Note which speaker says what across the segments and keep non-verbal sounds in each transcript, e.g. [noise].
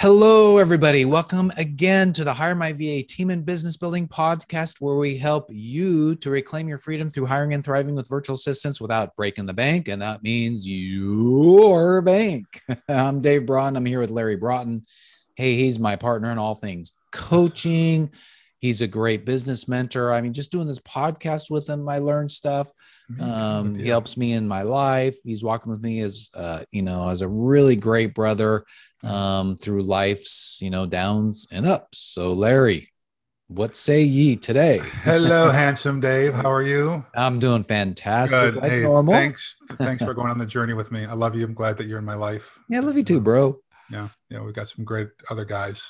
Speaker 1: Hello, everybody. Welcome again to the Hire My VA Team and Business Building podcast, where we help you to reclaim your freedom through hiring and thriving with virtual assistants without breaking the bank. And that means your bank. [laughs] I'm Dave Broughton. I'm here with Larry Broughton. Hey, he's my partner in all things coaching. He's a great business mentor. I mean, just doing this podcast with him, I learned stuff. Um, he helps me in my life. He's walking with me as, uh, you know, as a really great brother um, through life's, you know, downs and ups. So, Larry, what say ye today? [laughs] [laughs]
Speaker 2: Hello, handsome Dave. How are you?
Speaker 1: I'm doing fantastic.
Speaker 2: Like hey, normal. Thanks. Thanks for [laughs] going on the journey with me. I love you. I'm glad that you're in my life.
Speaker 1: Yeah, I love you too, bro.
Speaker 2: Yeah. Yeah. We've got some great other guys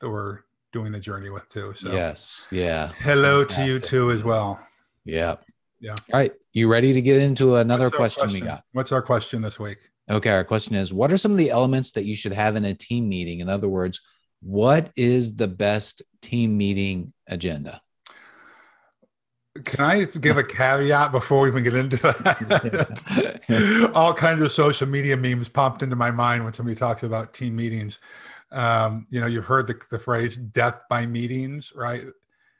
Speaker 2: that we're doing the journey with too. So,
Speaker 1: yes. Yeah.
Speaker 2: Hello fantastic. to you too as well.
Speaker 1: Yeah. Yeah. All right. You ready to get into another question,
Speaker 2: question,
Speaker 1: we got?
Speaker 2: What's our question this week?
Speaker 1: Okay. Our question is What are some of the elements that you should have in a team meeting? In other words, what is the best team meeting agenda?
Speaker 2: Can I give a caveat before we even get into that? [laughs] All kinds of social media memes popped into my mind when somebody talks about team meetings. Um, you know, you've heard the, the phrase death by meetings, right?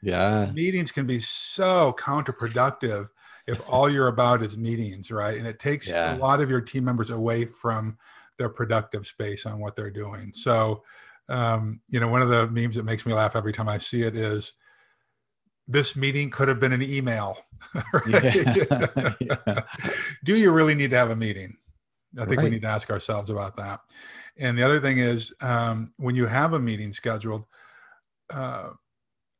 Speaker 1: Yeah.
Speaker 2: Meetings can be so counterproductive if [laughs] all you're about is meetings, right? And it takes yeah. a lot of your team members away from their productive space on what they're doing. So, um, you know, one of the memes that makes me laugh every time I see it is this meeting could have been an email. [laughs] Yeah. [laughs] yeah. Do you really need to have a meeting? I think right. we need to ask ourselves about that. And the other thing is, um, when you have a meeting scheduled, uh,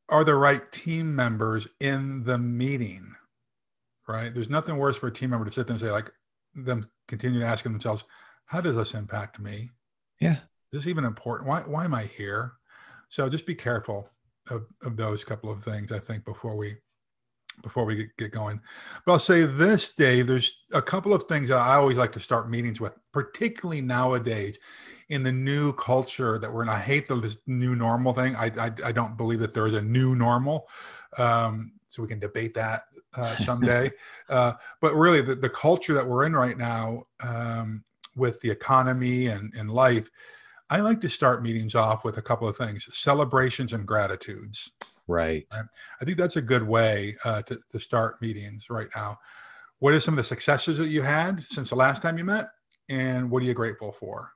Speaker 2: are the right team members in the meeting? Right? There's nothing worse for a team member to sit there and say, like, them continue asking themselves, how does this impact me?
Speaker 1: Yeah.
Speaker 2: Is this even important? Why, why am I here? So just be careful of, of those couple of things, I think, before we before we get, get going. But I'll say this, Dave, there's a couple of things that I always like to start meetings with, particularly nowadays in the new culture that we're in. I hate the new normal thing. I, I, I don't believe that there is a new normal. Um, so we can debate that uh, someday. [laughs] uh, but really, the, the culture that we're in right now um, with the economy and, and life, I like to start meetings off with a couple of things celebrations and gratitudes.
Speaker 1: Right. right?
Speaker 2: I think that's a good way uh, to, to start meetings right now. What are some of the successes that you had since the last time you met? And what are you grateful for?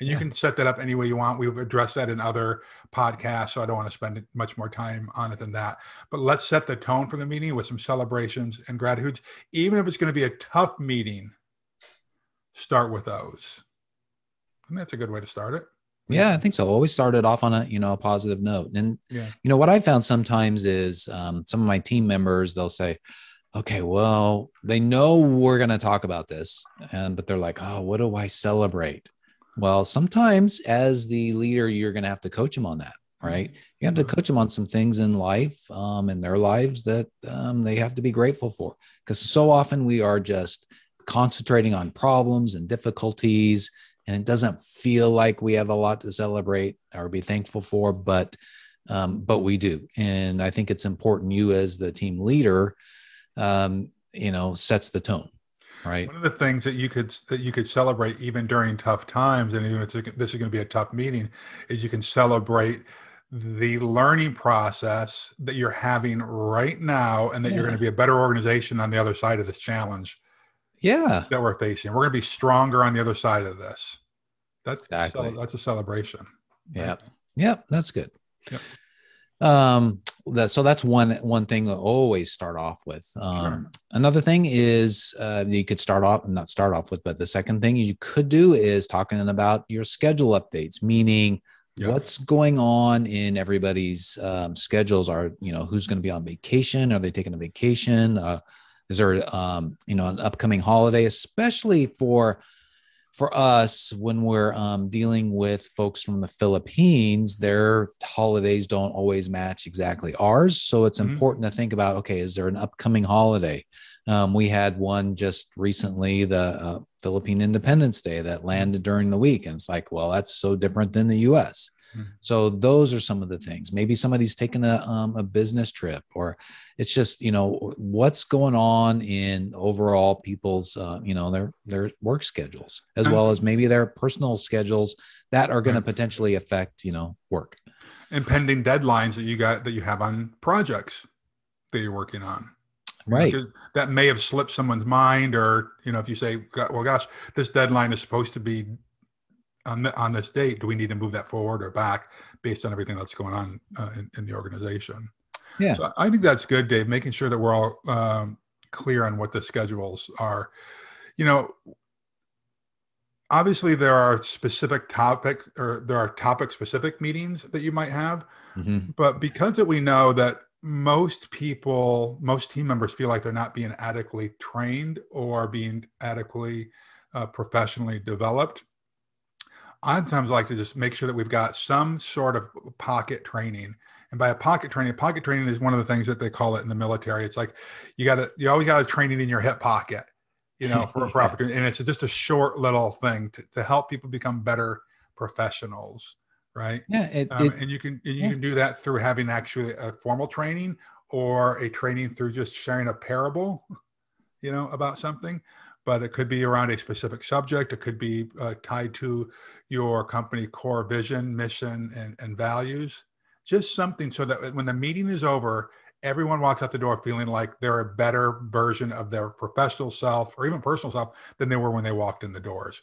Speaker 2: And you yeah. can set that up any way you want. We've addressed that in other podcasts, so I don't want to spend much more time on it than that. But let's set the tone for the meeting with some celebrations and gratitudes. Even if it's going to be a tough meeting, start with those. And that's a good way to start it.
Speaker 1: Yeah, I think so. Always started off on a you know a positive note, and yeah. you know what I found sometimes is um, some of my team members they'll say, "Okay, well they know we're going to talk about this, and but they're like, oh, what do I celebrate?" Well, sometimes as the leader, you're going to have to coach them on that, right? You have to coach them on some things in life, um, in their lives that um, they have to be grateful for. Because so often we are just concentrating on problems and difficulties, and it doesn't feel like we have a lot to celebrate or be thankful for, but um, but we do. And I think it's important you as the team leader, um, you know, sets the tone Right.
Speaker 2: One of the things that you could that you could celebrate even during tough times, and even if this is going to be a tough meeting, is you can celebrate the learning process that you're having right now, and that yeah. you're going to be a better organization on the other side of this challenge.
Speaker 1: Yeah.
Speaker 2: That we're facing. We're going to be stronger on the other side of this. That's exactly. that's a celebration.
Speaker 1: Yeah. Right? Yep. That's good. Yep um that so that's one one thing to always start off with um sure. another thing is uh you could start off and not start off with but the second thing you could do is talking about your schedule updates meaning yep. what's going on in everybody's um, schedules are you know who's going to be on vacation are they taking a vacation uh is there um you know an upcoming holiday especially for for us, when we're um, dealing with folks from the Philippines, their holidays don't always match exactly ours. So it's mm-hmm. important to think about okay, is there an upcoming holiday? Um, we had one just recently, the uh, Philippine Independence Day, that landed during the week. And it's like, well, that's so different than the US. Mm-hmm. So those are some of the things. Maybe somebody's taking a um, a business trip, or it's just you know what's going on in overall people's uh, you know their their work schedules, as well as maybe their personal schedules that are going to potentially affect you know work.
Speaker 2: And pending deadlines that you got that you have on projects that you're working on.
Speaker 1: Right.
Speaker 2: Because that may have slipped someone's mind, or you know, if you say, "Well, gosh, this deadline is supposed to be on, the, on this date, do we need to move that forward or back based on everything that's going on uh, in, in, the organization?
Speaker 1: Yeah.
Speaker 2: So I think that's good, Dave, making sure that we're all um, clear on what the schedules are. You know, obviously there are specific topics or there are topic specific meetings that you might have, mm-hmm. but because that we know that most people, most team members feel like they're not being adequately trained or being adequately uh, professionally developed I sometimes like to just make sure that we've got some sort of pocket training. And by a pocket training, pocket training is one of the things that they call it in the military. It's like you got to, you always got to train it in your hip pocket, you know, for, for [laughs] opportunity. And it's just a short little thing to, to help people become better professionals, right?
Speaker 1: Yeah, it,
Speaker 2: um,
Speaker 1: it,
Speaker 2: and you can and you yeah. can do that through having actually a formal training or a training through just sharing a parable, you know, about something. But it could be around a specific subject. It could be uh, tied to your company core vision, mission, and, and values. Just something so that when the meeting is over, everyone walks out the door feeling like they're a better version of their professional self or even personal self than they were when they walked in the doors.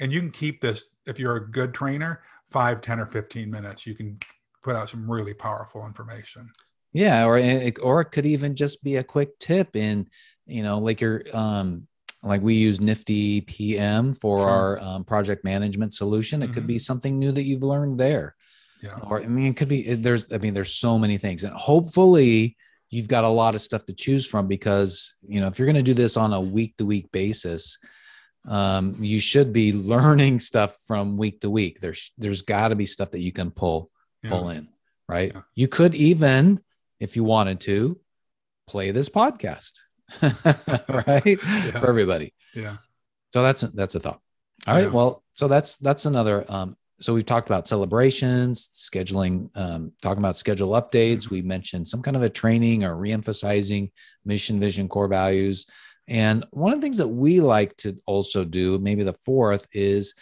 Speaker 2: And you can keep this, if you're a good trainer, five, 10, or 15 minutes. You can put out some really powerful information.
Speaker 1: Yeah. Or, or it could even just be a quick tip in, you know, like your um, like we use nifty pm for sure. our um, project management solution it mm-hmm. could be mm-hmm. something new that you've learned there
Speaker 2: yeah
Speaker 1: or i mean it could be there's i mean there's so many things and hopefully you've got a lot of stuff to choose from because you know if you're going to do this on a week to week basis um, you should be [laughs] learning stuff from week to week there's there's got to be stuff that you can pull yeah. pull in right yeah. you could even if you wanted to play this podcast [laughs] right? Yeah. For everybody.
Speaker 2: Yeah.
Speaker 1: So that's that's a thought. All right. Yeah. Well, so that's that's another. Um, so we've talked about celebrations, scheduling, um, talking about schedule updates. We mentioned some kind of a training or reemphasizing mission, vision, core values. And one of the things that we like to also do, maybe the fourth, is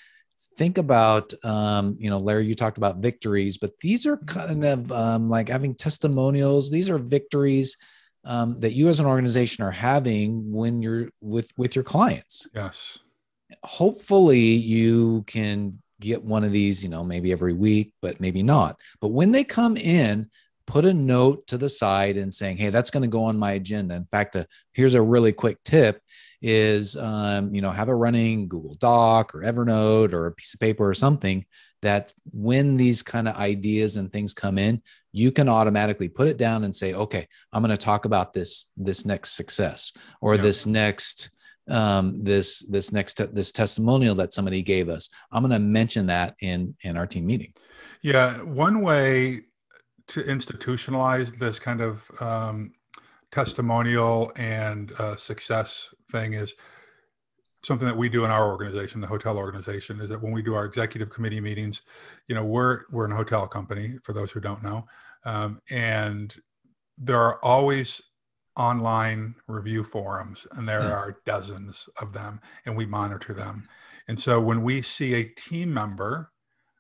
Speaker 1: think about um, you know larry you talked about victories but these are kind of um, like having testimonials these are victories um, that you as an organization are having when you're with with your clients.
Speaker 2: Yes.
Speaker 1: Hopefully you can get one of these you know maybe every week but maybe not. But when they come in put a note to the side and saying hey that's going to go on my agenda. In fact uh, here's a really quick tip is um, you know have a running google doc or evernote or a piece of paper or something that when these kind of ideas and things come in you can automatically put it down and say okay i'm going to talk about this this next success or yeah. this next um, this this next te- this testimonial that somebody gave us i'm going to mention that in in our team meeting
Speaker 2: yeah one way to institutionalize this kind of um, testimonial and uh, success thing is something that we do in our organization, the hotel organization, is that when we do our executive committee meetings, you know, we're we're a hotel company for those who don't know, um, and there are always online review forums, and there yeah. are dozens of them, and we monitor them. And so when we see a team member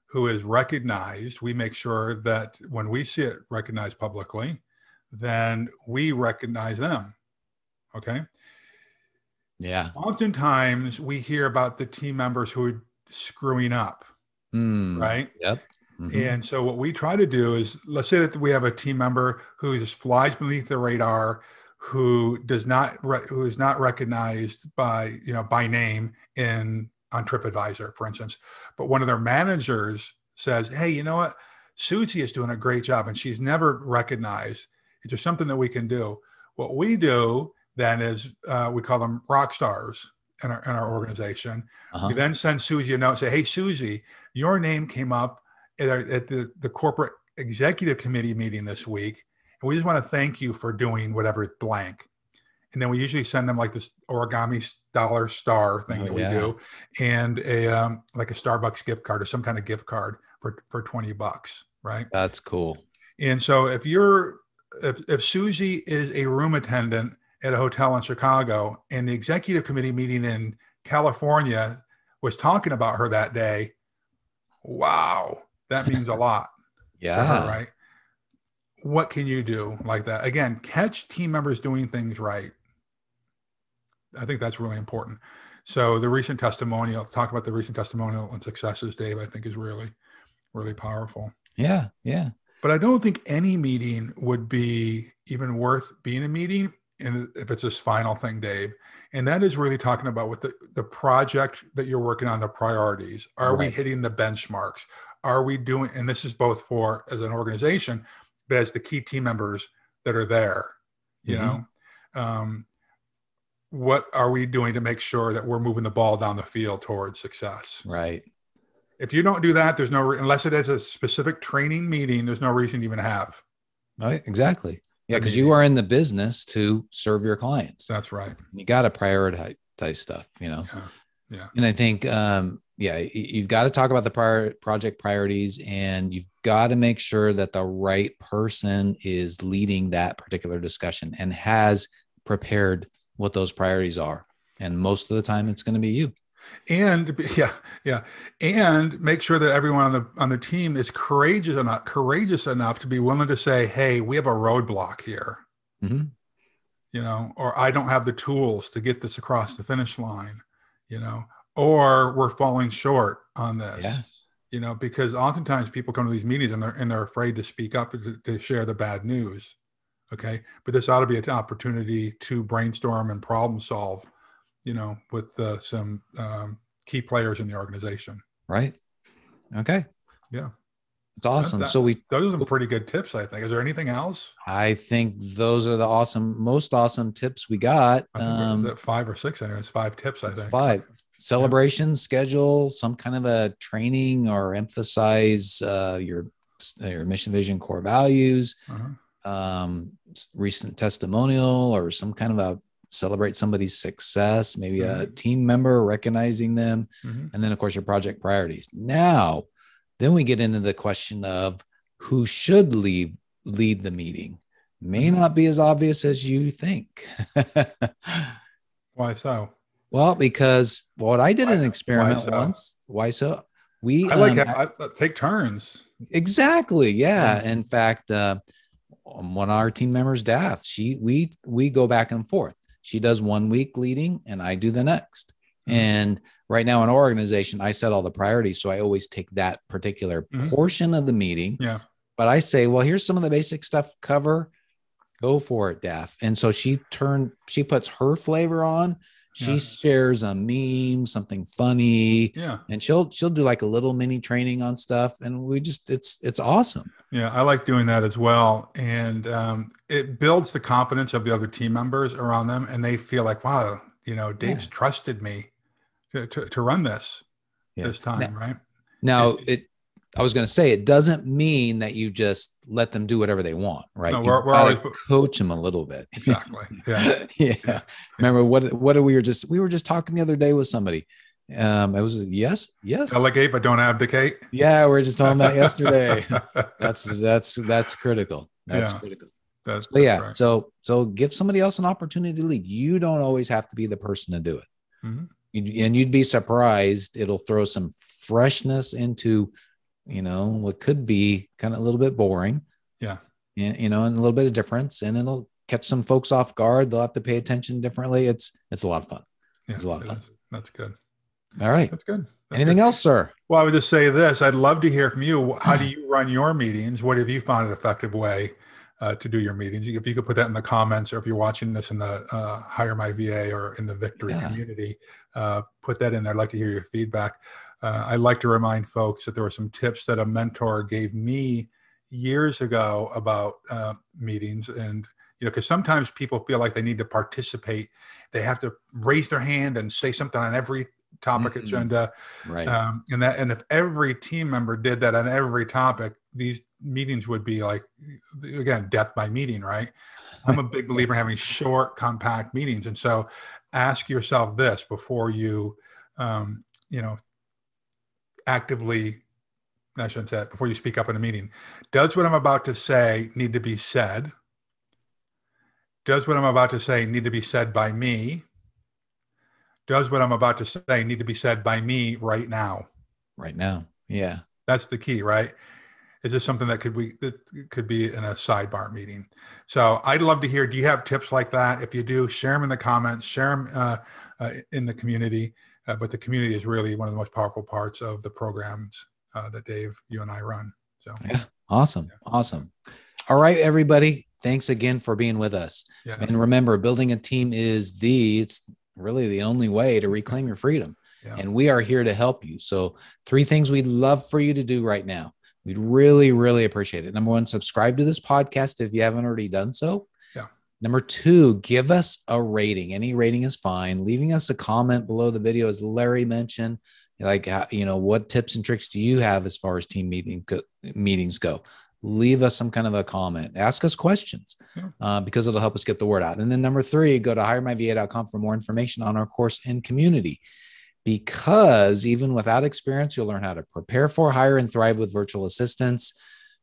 Speaker 2: who is recognized, we make sure that when we see it recognized publicly, then we recognize them. Okay.
Speaker 1: Yeah.
Speaker 2: Oftentimes we hear about the team members who are screwing up, mm, right?
Speaker 1: Yep.
Speaker 2: Mm-hmm. And so what we try to do is let's say that we have a team member who just flies beneath the radar, who does not re- who is not recognized by you know by name in on TripAdvisor, for instance, but one of their managers says, "Hey, you know what? Susie is doing a great job, and she's never recognized. Is there something that we can do?" What we do then is uh, we call them rock stars in our, in our organization. Uh-huh. We then send Susie a note, say, hey, Susie, your name came up at, our, at the, the corporate executive committee meeting this week. And we just want to thank you for doing whatever blank. And then we usually send them like this origami dollar star thing oh, that we yeah. do and a um, like a Starbucks gift card or some kind of gift card for for 20 bucks, right?
Speaker 1: That's cool.
Speaker 2: And so if you're if if Susie is a room attendant at a hotel in Chicago and the executive committee meeting in California was talking about her that day, wow, that means a [laughs] lot.
Speaker 1: yeah.
Speaker 2: Her, right. What can you do like that? Again, catch team members doing things right. I think that's really important. So the recent testimonial, talk about the recent testimonial and successes, Dave, I think is really, really powerful.
Speaker 1: Yeah. Yeah.
Speaker 2: But I don't think any meeting would be even worth being a meeting and if it's this final thing, Dave. And that is really talking about what the, the project that you're working on, the priorities. Are right. we hitting the benchmarks? Are we doing, and this is both for as an organization, but as the key team members that are there, you mm-hmm. know, um, what are we doing to make sure that we're moving the ball down the field towards success?
Speaker 1: Right.
Speaker 2: If you don't do that, there's no, unless it is a specific training meeting, there's no reason to even have.
Speaker 1: Right. Exactly. Yeah, because you are in the business to serve your clients.
Speaker 2: That's right.
Speaker 1: You got to prioritize stuff, you know.
Speaker 2: Yeah. yeah.
Speaker 1: And I think, um, yeah, you've got to talk about the prior project priorities, and you've got to make sure that the right person is leading that particular discussion and has prepared what those priorities are. And most of the time, it's going to be you
Speaker 2: and [laughs] yeah yeah and make sure that everyone on the on the team is courageous enough courageous enough to be willing to say hey we have a roadblock here mm-hmm. you know or i don't have the tools to get this across the finish line you know or we're falling short on this
Speaker 1: yeah.
Speaker 2: you know because oftentimes people come to these meetings and they're and they're afraid to speak up to, to share the bad news okay but this ought to be an opportunity to brainstorm and problem solve you know, with uh, some um, key players in the organization.
Speaker 1: Right. Okay.
Speaker 2: Yeah.
Speaker 1: It's awesome. That, so we
Speaker 2: those are some pretty good tips, I think. Is there anything else?
Speaker 1: I think those are the awesome, most awesome tips we got.
Speaker 2: I um, that five or six. Anyway, it's five tips. I think
Speaker 1: five celebration yeah. schedule, some kind of a training or emphasize uh, your your mission, vision, core values. Uh-huh. Um, recent testimonial or some kind of a celebrate somebody's success, maybe mm-hmm. a team member recognizing them, mm-hmm. and then of course your project priorities. Now, then we get into the question of who should lead lead the meeting. May mm-hmm. not be as obvious as you think. [laughs]
Speaker 2: Why so?
Speaker 1: Well, because what I did why, an experiment why so? once. Why so? We
Speaker 2: I like um, I, I take turns.
Speaker 1: Exactly. Yeah. In fact, uh, one of our team members, Daff, she we we go back and forth. She does one week leading and I do the next. Mm-hmm. And right now in our organization, I set all the priorities. So I always take that particular mm-hmm. portion of the meeting.
Speaker 2: Yeah.
Speaker 1: But I say, well, here's some of the basic stuff cover. Go for it, Daff. And so she turned, she puts her flavor on. She yeah. shares a meme, something funny.
Speaker 2: Yeah.
Speaker 1: And she'll she'll do like a little mini training on stuff. And we just it's it's awesome.
Speaker 2: Yeah, I like doing that as well. And um, it builds the confidence of the other team members around them. And they feel like, wow, you know, Dave's yeah. trusted me to, to, to run this yeah. this time,
Speaker 1: now,
Speaker 2: right?
Speaker 1: Now it I was going to say it doesn't mean that you just let them do whatever they want, right? No,
Speaker 2: we're, we're always
Speaker 1: coach them a little bit. [laughs] [laughs]
Speaker 2: Exactly. Yeah.
Speaker 1: yeah. yeah. Remember what what we were just we were just talking the other day with somebody. Um, it was yes, yes.
Speaker 2: Delegate, but don't abdicate.
Speaker 1: Yeah, we are just talking that yesterday. [laughs] that's that's that's critical. That's
Speaker 2: yeah,
Speaker 1: critical.
Speaker 2: That's,
Speaker 1: that's yeah. Right. So so give somebody else an opportunity to lead. You don't always have to be the person to do it. Mm-hmm. and you'd be surprised. It'll throw some freshness into you know, what could be kind of a little bit boring.
Speaker 2: Yeah.
Speaker 1: You know, and a little bit of difference and it'll catch some folks off guard. They'll have to pay attention differently. It's, it's a lot of fun.
Speaker 2: Yeah,
Speaker 1: it's a lot of fun.
Speaker 2: Is. That's good.
Speaker 1: All right.
Speaker 2: That's good. That's
Speaker 1: Anything
Speaker 2: good.
Speaker 1: else, sir?
Speaker 2: Well, I would just say this. I'd love to hear from you. [clears throat] How do you run your meetings? What have you found an effective way uh, to do your meetings? If you could put that in the comments, or if you're watching this in the uh, Hire My VA or in the Victory yeah. community, uh, put that in there. I'd like to hear your feedback. Uh, I like to remind folks that there were some tips that a mentor gave me years ago about uh, meetings, and you know, because sometimes people feel like they need to participate, they have to raise their hand and say something on every topic mm-hmm. agenda,
Speaker 1: right?
Speaker 2: Um, and that, and if every team member did that on every topic, these meetings would be like, again, death by meeting, right? I'm a big [laughs] believer in having short, compact meetings, and so ask yourself this before you, um, you know, actively I shouldn't say that, before you speak up in a meeting. Does what I'm about to say need to be said? Does what I'm about to say need to be said by me? Does what I'm about to say need to be said by me right now?
Speaker 1: Right now. Yeah.
Speaker 2: That's the key, right? Is this something that could we that could be in a sidebar meeting? So I'd love to hear. Do you have tips like that? If you do, share them in the comments. Share them uh, uh, in the community. Uh, but the community is really one of the most powerful parts of the programs uh, that Dave, you and I run. So
Speaker 1: yeah, awesome, yeah. awesome. All right, everybody. Thanks again for being with us. Yeah. And remember, building a team is the it's really the only way to reclaim your freedom. Yeah. And we are here to help you. So, three things we'd love for you to do right now. We'd really, really appreciate it. Number one, subscribe to this podcast if you haven't already done so. Number two, give us a rating. Any rating is fine. Leaving us a comment below the video, as Larry mentioned, like you know, what tips and tricks do you have as far as team meeting meetings go? Leave us some kind of a comment. Ask us questions yeah. uh, because it'll help us get the word out. And then number three, go to hiremyva.com for more information on our course and community because even without experience, you'll learn how to prepare for, hire, and thrive with virtual assistants.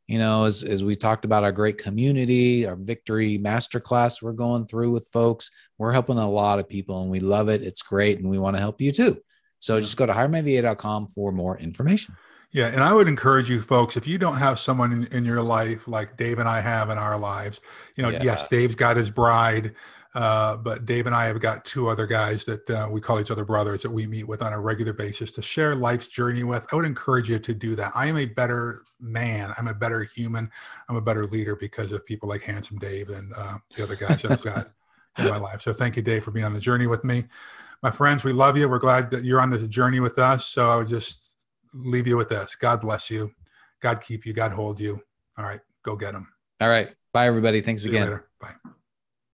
Speaker 1: You know, as, as we talked about our great community, our victory masterclass we're going through with folks, we're helping a lot of people and we love it. It's great. And we want to help you too. So just go to hiremyva.com for more information.
Speaker 2: Yeah. And I would encourage you folks, if you don't have someone in, in your life like Dave and I have in our lives, you know, yeah. yes, Dave's got his bride. Uh, but Dave and I have got two other guys that uh, we call each other brothers that we meet with on a regular basis to share life's journey with. I would encourage you to do that. I am a better man. I'm a better human. I'm a better leader because of people like Handsome Dave and uh, the other guys that I've got [laughs] in my life. So thank you, Dave, for being on the journey with me. My friends, we love you. We're glad that you're on this journey with us. So I would just leave you with this. God bless you. God keep you. God hold you. All right. Go get them.
Speaker 1: All right. Bye, everybody. Thanks See again.
Speaker 2: Bye.